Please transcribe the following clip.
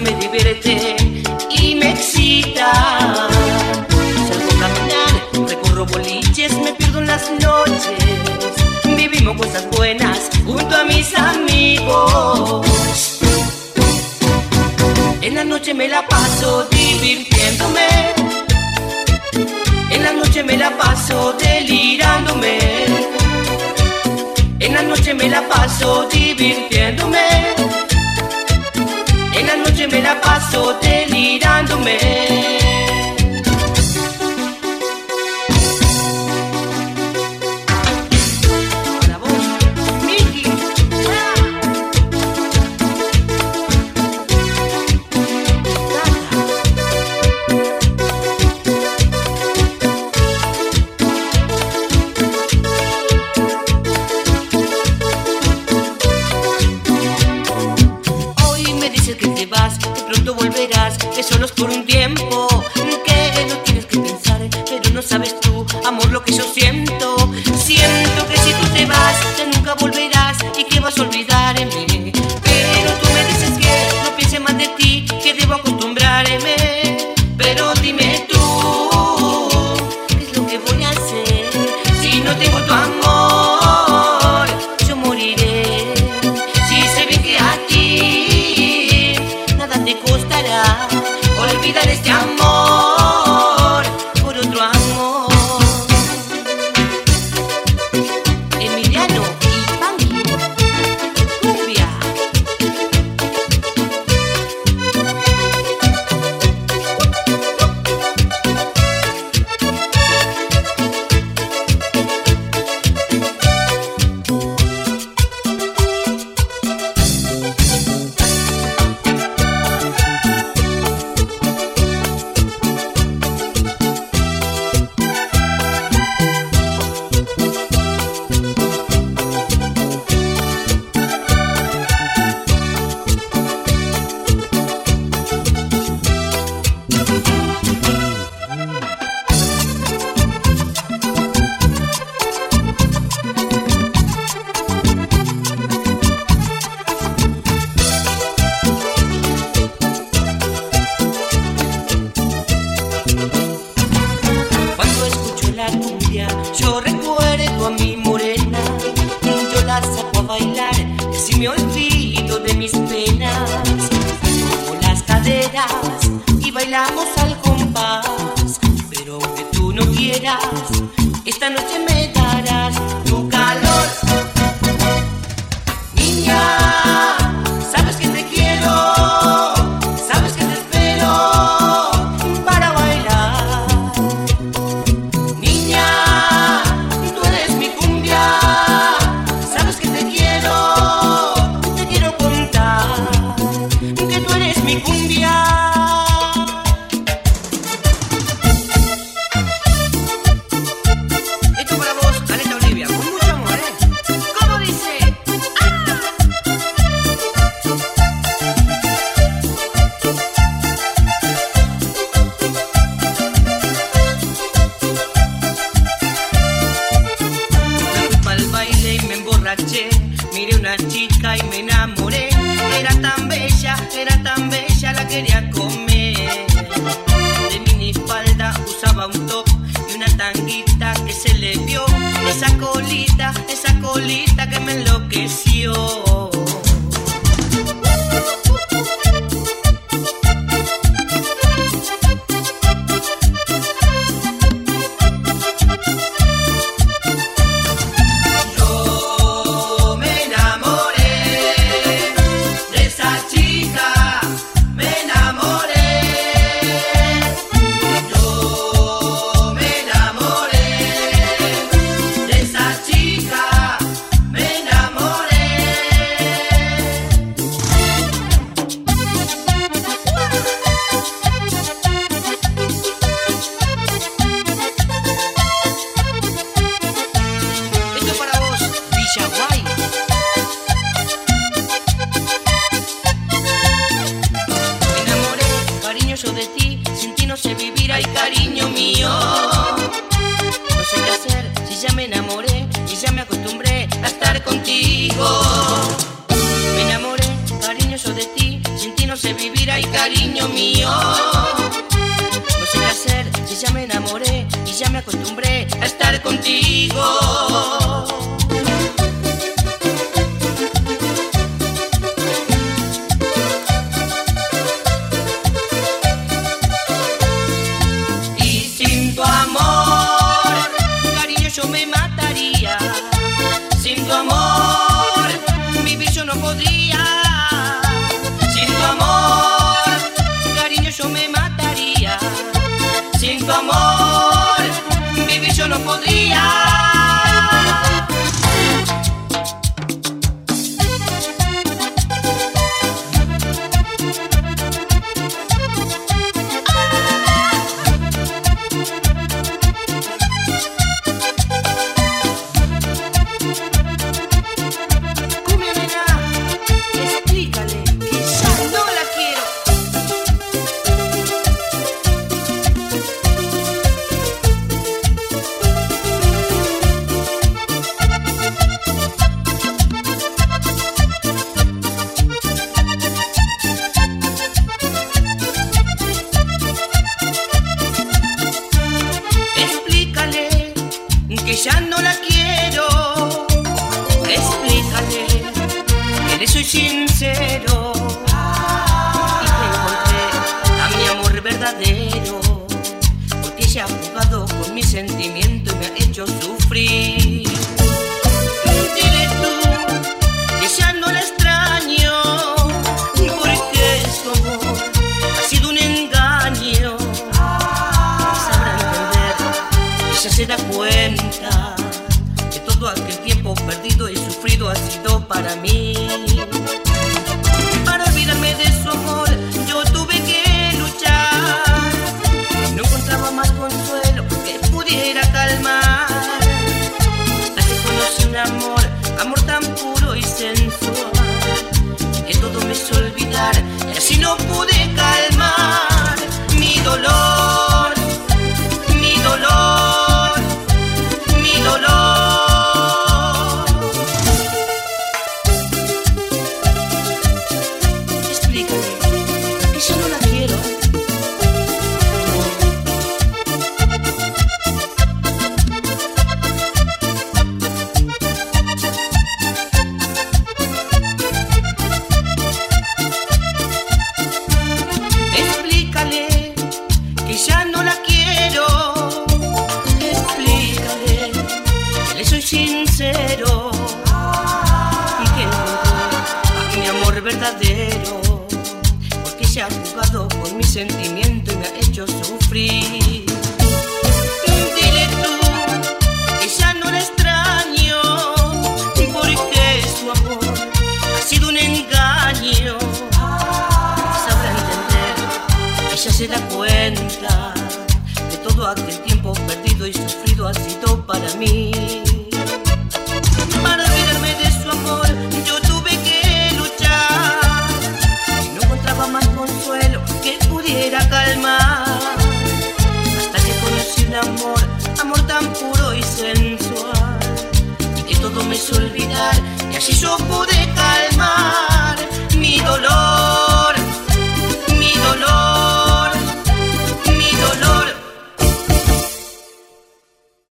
me divierte y me excita. Salgo a caminar, recorro boliches, me pierdo en las noches. Vivimos cosas buenas junto a mis amigos. En la noche me la paso divirtiéndome. En la noche me la paso delirándome. En la noche me la paso divirtiéndome. man. que solo por un tiempo. quieras. Esta noche me una chica y me enamoré. Era tan bella, era tan bella, la quería comer. De minifalda usaba un top y una tanguita que se le dio. Esa colita, esa colita que me enloqueció. de ti, sin ti no sé vivir, ay cariño mío. No sé qué hacer si ya me enamoré y ya me acostumbré a estar contigo. Me enamoré, cariñoso de ti, sin ti no sé vivir, ay cariño mío. No sé qué hacer si ya me enamoré y ya me acostumbré a estar contigo. Podría. Porque ella ha jugado con mi sentimiento y me ha hecho sufrir. Dile tú que ya no la extraño. Porque su amor ha sido un engaño. Sabrá entender ella se da cuenta que todo aquel tiempo perdido y sufrido ha sido para mí. Se ha jugado con mi sentimiento y me ha hecho sufrir. Dile tú que ya no la extraño porque su amor ha sido un engaño. Sabrá entender ella se da cuenta de todo aquel tiempo perdido y sufrido ha sido para mí. Y así yo calmar.